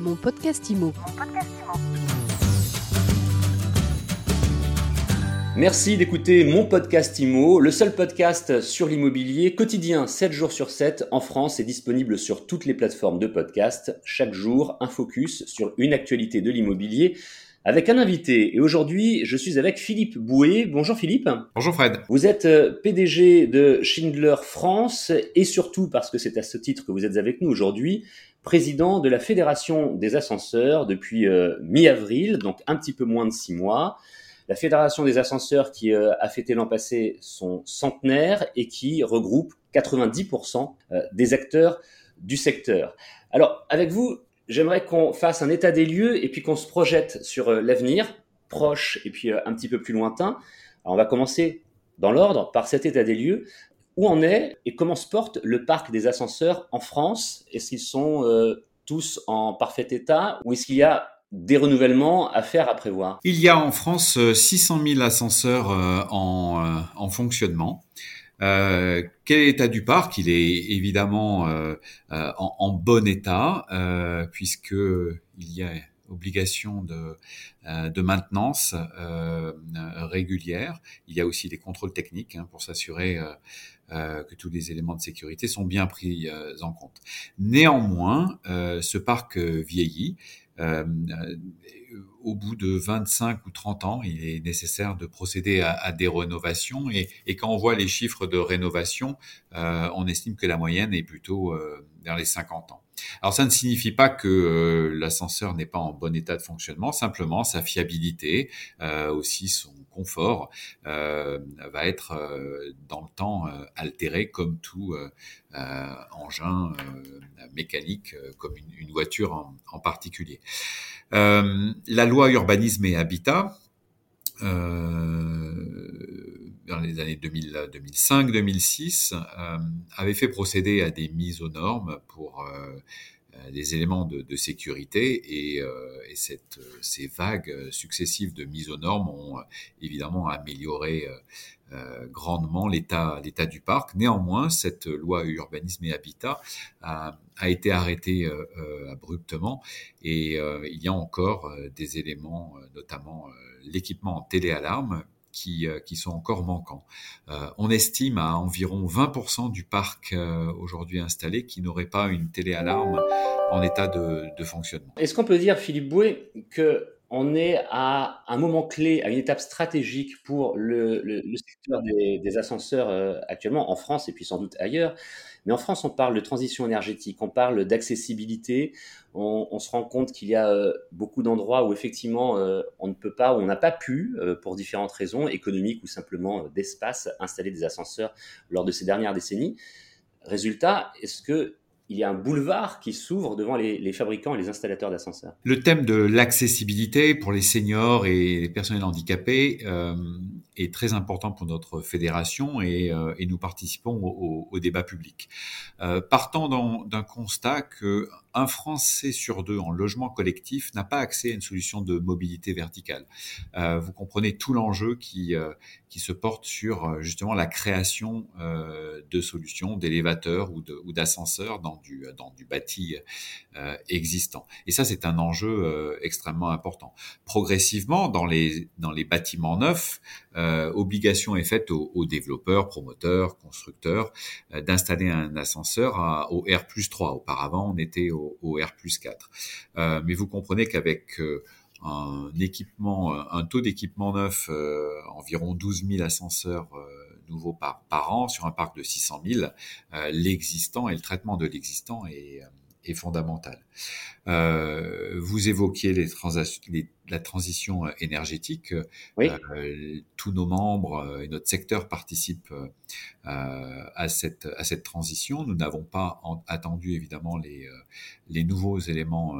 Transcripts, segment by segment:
Mon podcast IMO. Merci d'écouter mon podcast IMO, le seul podcast sur l'immobilier quotidien 7 jours sur 7 en France et disponible sur toutes les plateformes de podcast. Chaque jour, un focus sur une actualité de l'immobilier avec un invité. Et aujourd'hui, je suis avec Philippe Bouet. Bonjour Philippe. Bonjour Fred. Vous êtes euh, PDG de Schindler France et surtout, parce que c'est à ce titre que vous êtes avec nous aujourd'hui, président de la Fédération des ascenseurs depuis euh, mi-avril, donc un petit peu moins de six mois. La Fédération des ascenseurs qui euh, a fêté l'an passé son centenaire et qui regroupe 90% des acteurs du secteur. Alors, avec vous, j'aimerais qu'on fasse un état des lieux et puis qu'on se projette sur euh, l'avenir, proche et puis euh, un petit peu plus lointain. On va commencer dans l'ordre par cet état des lieux. Où en est et comment se porte le parc des ascenseurs en France? Est-ce qu'ils sont euh, tous en parfait état ou est-ce qu'il y a des renouvellements à faire, à prévoir? Il y a en France 600 000 ascenseurs en, en fonctionnement. Euh, quel est l'état du parc? Il est évidemment euh, euh, en, en, bon état euh, puisque il y a obligation de, de maintenance régulière. Il y a aussi des contrôles techniques hein, pour s'assurer que tous les éléments de sécurité sont bien pris en compte. Néanmoins, ce parc vieillit au bout de 25 ou 30 ans, il est nécessaire de procéder à, des rénovations. Et, quand on voit les chiffres de rénovation, euh, on estime que la moyenne est plutôt euh, vers les 50 ans. Alors ça ne signifie pas que euh, l'ascenseur n'est pas en bon état de fonctionnement, simplement sa fiabilité, euh, aussi son confort, euh, va être dans le temps altéré comme tout engin mécanique, comme une, une voiture en, en particulier. la loi urbanisme et habitat dans les années 2005-2006, euh, avait fait procéder à des mises aux normes pour euh, euh, des éléments de, sécurité et, ces vagues successives de mises aux normes ont évidemment amélioré euh, grandement l'état du parc. Néanmoins, cette loi urbanisme et habitat a, été arrêtée euh, abruptement et il y a encore des éléments, notamment l'équipement en téléalarme qui, euh, qui sont encore manquants. Euh, on estime à environ 20% du parc euh, aujourd'hui installé qui n'aurait pas une téléalarme en état de, fonctionnement. Est-ce qu'on peut dire, Philippe Bouet, que on est à un moment clé, à une étape stratégique pour le, secteur des, ascenseurs actuellement en France et puis sans doute ailleurs. Mais en France, on parle de transition énergétique, on parle d'accessibilité. On, se rend compte qu'il y a euh, beaucoup d'endroits où effectivement euh, on ne peut pas, ou on n'a pas pu, euh, pour différentes raisons économiques ou simplement d'espace, installer des ascenseurs lors de ces dernières décennies. Résultat, est-ce que il y a un boulevard qui s'ouvre devant les, fabricants et les installateurs d'ascenseurs. Le thème de l'accessibilité pour les seniors et les personnels handicapés euh, est très important pour notre fédération et, euh, nous participons au, débat public. Euh, partant d'un constat que un Français sur deux en logement collectif n'a pas accès à une solution de mobilité verticale. Euh, vous comprenez tout l'enjeu qui, euh, qui se porte sur euh, justement la création euh, de solutions d'élévateurs ou d'ascenseurs dans du, dans du bâti euh, existant. Et ça, c'est un enjeu extrêmement important. Progressivement, dans les, dans les bâtiments neufs, obligation est faite aux, aux développeurs, promoteurs, constructeurs d'installer un ascenseur à, au R 3. Auparavant, on était au au, R plus 4. Euh, mais vous comprenez qu'avec euh, un équipement, un taux d'équipement neuf, euh, environ 12 000 ascenseurs nouveaux par, par an sur un parc de 600 000, l'existant et le traitement de l'existant est, est fondamental. Euh, vous évoquiez les, les la transition euh, énergétique. Oui. Euh, tous nos membres euh, et notre secteur participent euh, à, cette, à cette transition. Nous n'avons pas en, attendu évidemment les, les nouveaux éléments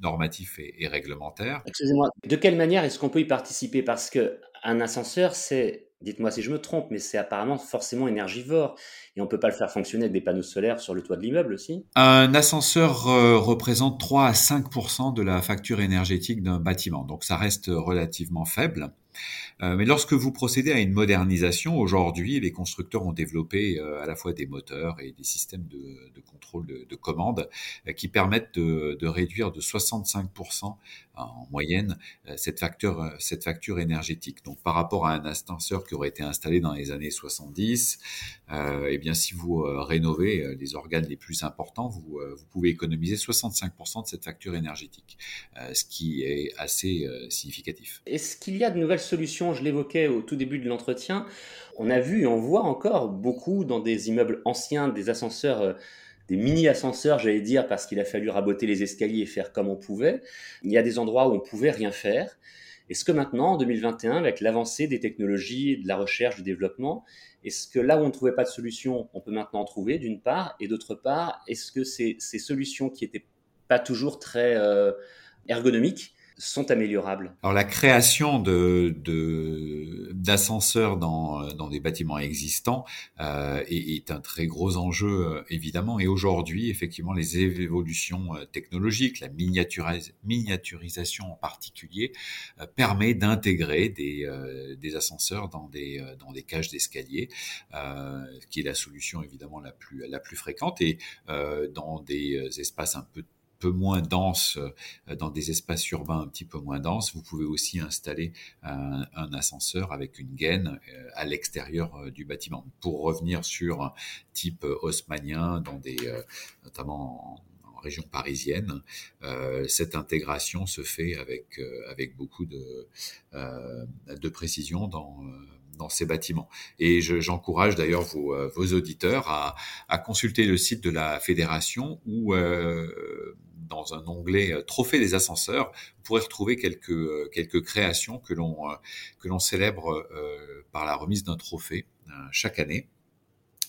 normatifs et, et réglementaires. Excusez-moi, de quelle manière est-ce qu'on peut y participer? Parce que un ascenseur, c'est dites-moi si je me trompe, mais c'est apparemment forcément énergivore. Et on ne peut pas le faire fonctionner avec des panneaux solaires sur le toit de l'immeuble aussi Un ascenseur euh, représente 3 à 5% de la facture énergétique d'un bâtiment. Donc ça reste relativement faible. Mais lorsque vous procédez à une modernisation, aujourd'hui, les constructeurs ont développé à la fois des moteurs et des systèmes de, contrôle de, de commande qui permettent de, réduire de 65% en moyenne euh, cette facture, euh, énergétique. Donc par rapport à un ascenseur qui aurait été installé dans les années 70, euh, eh bien si vous euh, rénovez les organes les plus importants, vous, vous pouvez économiser 65% de cette facture énergétique, ce qui est assez significatif. Est-ce qu'il y a de nouvelles solutions Je l'évoquais au tout début de l'entretien. On a vu et on voit encore beaucoup dans des immeubles anciens des ascenseurs des mini-ascenseurs, j'allais dire, parce qu'il a fallu raboter les escaliers et faire comme on pouvait. Il y a des endroits où on pouvait rien faire. Est-ce que maintenant, en 2021, avec l'avancée des technologies, de la recherche, du développement, est-ce que là où on ne trouvait pas de solution, on peut maintenant en trouver, d'une part, et d'autre part, est-ce que ces, ces, solutions qui n'étaient pas toujours très euh, ergonomiques, sont améliorables Alors la création d'ascenseurs dans, dans des bâtiments existants euh, est, un très gros enjeu euh, évidemment. Et aujourd'hui, effectivement, les évolutions euh, technologiques, la miniaturisation en particulier, euh, permet d'intégrer des, des ascenseurs dans des, dans des cages d'escalier, qui est la solution évidemment la plus, la plus fréquente, et dans des espaces un peu peu moins dense, euh, dans des espaces urbains un petit peu moins denses, vous pouvez aussi installer un, ascenseur avec une gaine euh, à l'extérieur euh, du bâtiment. Pour revenir sur un type haussmanien, dans des, notamment en, région parisienne, cette intégration se fait avec avec beaucoup de de précision dans dans ces bâtiments. Et j'encourage d'ailleurs vos, vos, auditeurs à, à, consulter le site de la fédération où dans un onglet euh, Trophée des ascenseurs, vous pourrez retrouver quelques, euh, quelques créations que l'on euh, que l'on célèbre par la remise d'un trophée chaque année.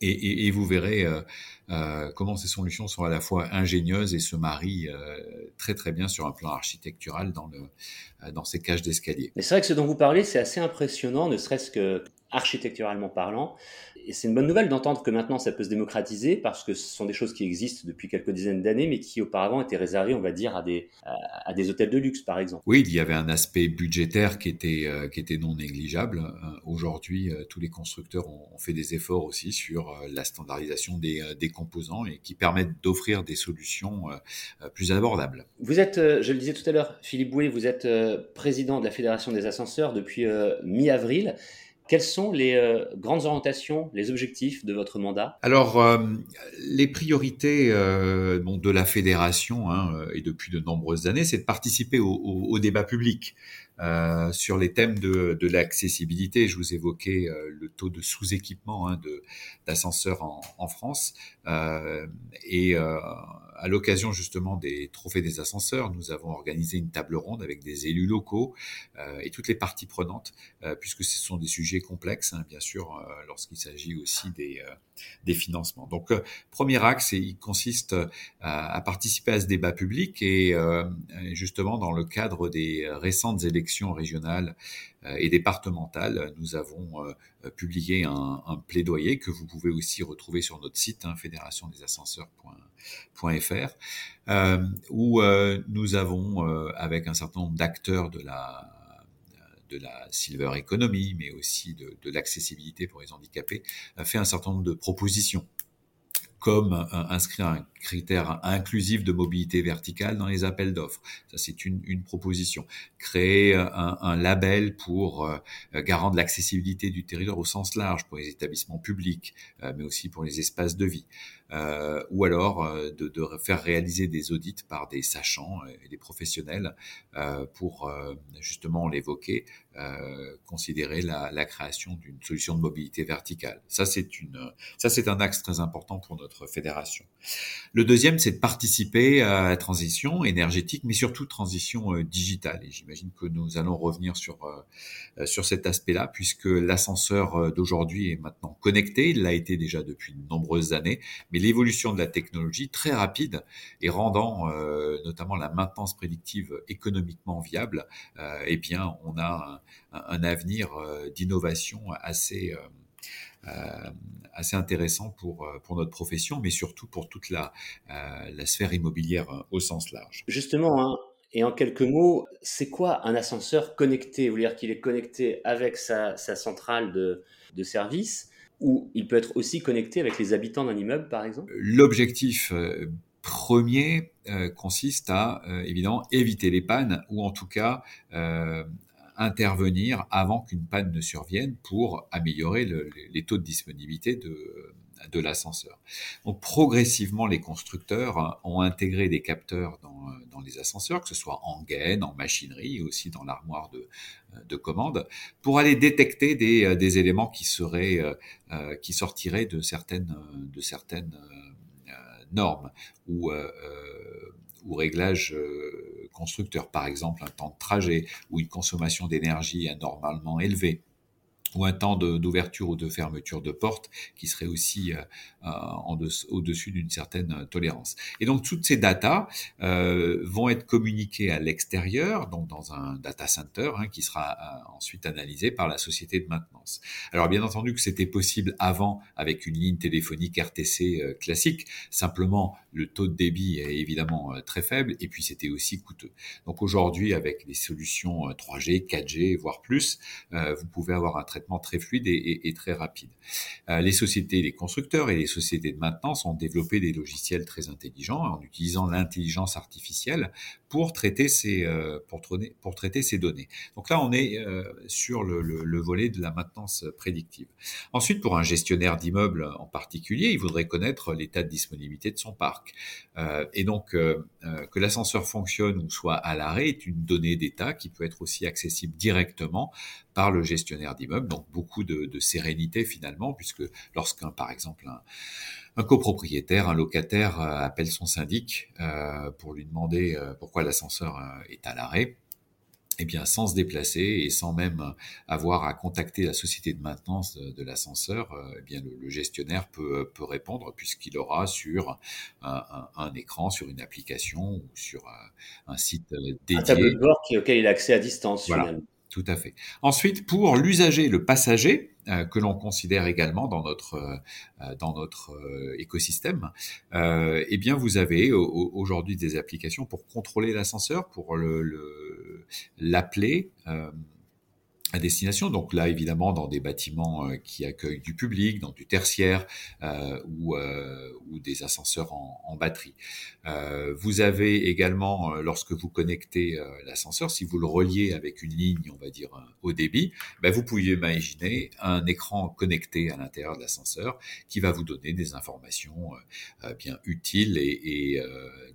Et, et, vous verrez comment ces solutions sont à la fois ingénieuses et se marient très très bien sur un plan architectural dans, le, dans ces cages d'escalier. Mais c'est vrai que ce dont vous parlez, c'est assez impressionnant, ne serait-ce que architecturalement parlant. Et c'est une bonne nouvelle d'entendre que maintenant ça peut se démocratiser parce que ce sont des choses qui existent depuis quelques dizaines d'années mais qui auparavant étaient réservées, on va dire, à des, à, des hôtels de luxe par exemple. Oui, il y avait un aspect budgétaire qui était, euh, qui était non négligeable. Euh, aujourd'hui, euh, tous les constructeurs ont, fait des efforts aussi sur la standardisation des, des composants et qui permettent d'offrir des solutions plus abordables. Vous êtes, je le disais tout à l'heure, Philippe Bouet, vous êtes président de la Fédération des ascenseurs depuis mi-avril. Quelles sont les euh, grandes orientations, les objectifs de votre mandat? Alors, euh, les priorités euh, de la fédération, hein, et depuis de nombreuses années, c'est de participer au débat public. Euh, sur les thèmes de, de l'accessibilité, je vous évoquais euh, le taux de sous-équipement hein, d'ascenseurs en, en, France. Euh, et à l'occasion justement des trophées des ascenseurs, nous avons organisé une table ronde avec des élus locaux et toutes les parties prenantes, puisque ce sont des sujets complexes, hein, bien sûr, lorsqu'il s'agit aussi des, des financements. Donc, premier axe, il consiste à, à, participer à ce débat public et justement dans le cadre des récentes élections régionales euh, et départementales, nous avons euh, publié un, plaidoyer que vous pouvez aussi retrouver sur notre site hein, euh, où nous avons, avec un certain nombre d'acteurs de la de la silver economy, mais aussi de, l'accessibilité pour les handicapés, fait un certain nombre de propositions comme inscrire un critère inclusif de mobilité verticale dans les appels d'offres. Ça, c'est une, proposition. Créer un, un label pour euh, garant de l'accessibilité du territoire au sens large pour les établissements publics, euh, mais aussi pour les espaces de vie. Euh, ou alors euh, de, de, faire réaliser des audits par des sachants et des professionnels euh, pour justement l'évoquer, considérer la, la création d'une solution de mobilité verticale. Ça c'est une, ça c'est un axe très important pour notre fédération. Le deuxième, c'est de participer à la transition énergétique, mais surtout transition digitale. Et j'imagine que nous allons revenir sur sur cet aspect-là, puisque l'ascenseur d'aujourd'hui est maintenant connecté. Il l'a été déjà depuis de nombreuses années, mais l'évolution de la technologie très rapide et rendant euh, notamment la maintenance prédictive économiquement viable, euh, eh bien, on a un, avenir euh, d'innovation assez assez intéressant pour, pour notre profession, mais surtout pour toute la, la sphère immobilière au sens large. Justement, hein, Et en quelques mots, c'est quoi un ascenseur connecté? Vous voulez dire qu'il est connecté avec sa, centrale de, de service ou il peut être aussi connecté avec les habitants d'un immeuble, par exemple? L'objectif euh, premier euh, consiste à, euh, évidemment, éviter les pannes ou en tout cas intervenir avant qu'une panne ne survienne pour améliorer les taux de disponibilité de, de l'ascenseur. Donc progressivement, les constructeurs ont intégré des capteurs dans, dans, les ascenseurs, que ce soit en gaine, en machinerie, aussi dans l'armoire de, de commande, pour aller détecter des, des éléments qui seraient, euh, qui sortiraient de certaines, de certaines euh, normes ou, euh, ou réglages constructeurs, par exemple un temps de trajet ou une consommation d'énergie anormalement élevée ou un temps d'ouverture ou de fermeture de porte qui serait aussi euh, euh au-dessus d'une certaine euh, tolérance. Et donc toutes ces datas euh, vont être communiquées à l'extérieur, donc dans un data center hein, qui sera euh, ensuite analysé par la société de maintenance. Alors bien entendu que c'était possible avant avec une ligne téléphonique RTC classique, simplement le taux de débit est évidemment très faible et puis c'était aussi coûteux. Donc aujourd'hui avec les solutions 3G, 4G, voire plus, vous pouvez avoir un traitement très fluide et, très rapide. Euh, les sociétés, les constructeurs et les sociétés de maintenance ont développé des logiciels très intelligents en utilisant l'intelligence artificielle pour traiter ces euh, données. Donc là, on est euh, sur le, le, volet de la maintenance prédictive. Ensuite, pour un gestionnaire d'immeuble en particulier, il voudrait connaître l'état de disponibilité de son parc. et donc, que l'ascenseur fonctionne ou soit à l'arrêt est une donnée d'état qui peut être aussi accessible directement par le gestionnaire d'immeuble, donc beaucoup de, sérénité finalement, puisque lorsqu'un, par exemple, un, copropriétaire, un locataire euh, appelle son syndic euh, pour lui demander euh, pourquoi l'ascenseur est à l'arrêt, eh bien, sans se déplacer et sans même avoir à contacter la société de maintenance de, l'ascenseur, eh bien, le, gestionnaire peut, peut répondre puisqu'il aura sur un, écran, sur une application ou sur un, site dédié. Un tableau de bord auquel il a accès à distance. Finalement. Tout à fait. Ensuite, pour l'usager, le passager, euh, que l'on considère également dans notre euh, dans notre euh, écosystème, eh bien, vous avez aujourd'hui des applications pour contrôler l'ascenseur, pour le l'appeler à destination. Donc là, évidemment, dans des bâtiments euh, qui accueillent du public, dans du tertiaire euh, ou, euh, ou, des ascenseurs en, en batterie. Euh, vous avez également, euh, lorsque vous connectez l'ascenseur, si vous le reliez avec une ligne, on va dire haut débit, ben vous pouvez imaginer un écran connecté à l'intérieur de l'ascenseur qui va vous donner des informations bien utiles et, et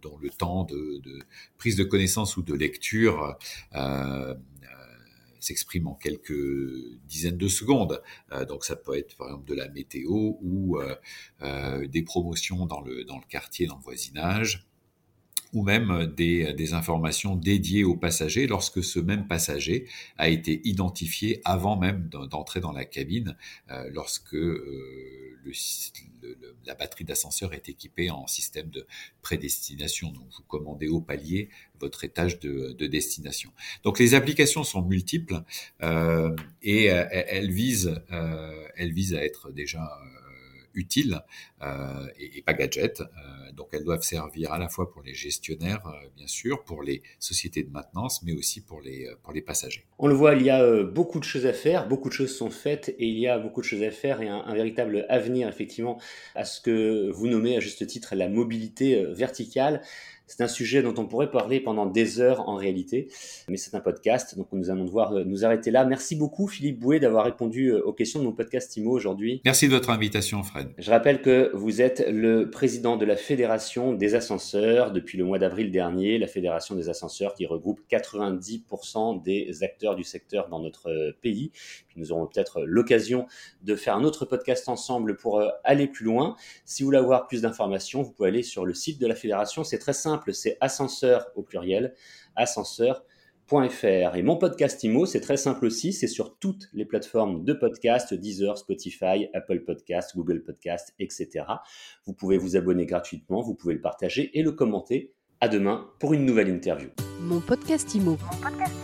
dont le temps de, de, prise de connaissance ou de lecture s'exprime en quelques dizaines de secondes. Euh, donc ça peut être par exemple de la météo ou euh, euh, des promotions dans le, dans le quartier, dans le voisinage ou même des, des, informations dédiées aux passagers lorsque ce même passager a été identifié avant même d'entrer dans la cabine, lorsque le, la batterie d'ascenseur est équipée en système de prédestination. Donc, vous commandez au palier votre étage de, destination. Donc, les applications sont multiples euh, et euh, elles visent, euh, elles visent à être déjà utiles euh, et, pas gadgets. Euh, donc elles doivent servir à la fois pour les gestionnaires, euh, bien sûr, pour les sociétés de maintenance, mais aussi pour les, pour les passagers. On le voit, il y a beaucoup de choses à faire, beaucoup de choses sont faites et il y a beaucoup de choses à faire et un, un véritable avenir effectivement à ce que vous nommez à juste titre la mobilité verticale. C'est un sujet dont on pourrait parler pendant des heures en réalité, mais c'est un podcast, donc nous allons devoir euh, nous arrêter là. Merci beaucoup Philippe Bouet d'avoir répondu euh, aux questions de mon podcast IMO aujourd'hui. Merci de votre invitation Fred. Je rappelle que vous êtes le président de la Fédération des ascenseurs depuis le mois d'avril dernier, la Fédération des ascenseurs qui regroupe 90% des acteurs du secteur dans notre euh, pays. Nous aurons peut-être l'occasion de faire un autre podcast ensemble pour aller plus loin. Si vous voulez avoir plus d'informations, vous pouvez aller sur le site de la Fédération, c'est très simple c'est ascenseur au pluriel, ascenseur.fr. Et mon podcast IMO, c'est très simple aussi, c'est sur toutes les plateformes de podcast, Deezer, Spotify, Apple Podcast, Google Podcast, etc. Vous pouvez vous abonner gratuitement, vous pouvez le partager et le commenter. À demain pour une nouvelle interview. Mon podcast IMO. Mon podcast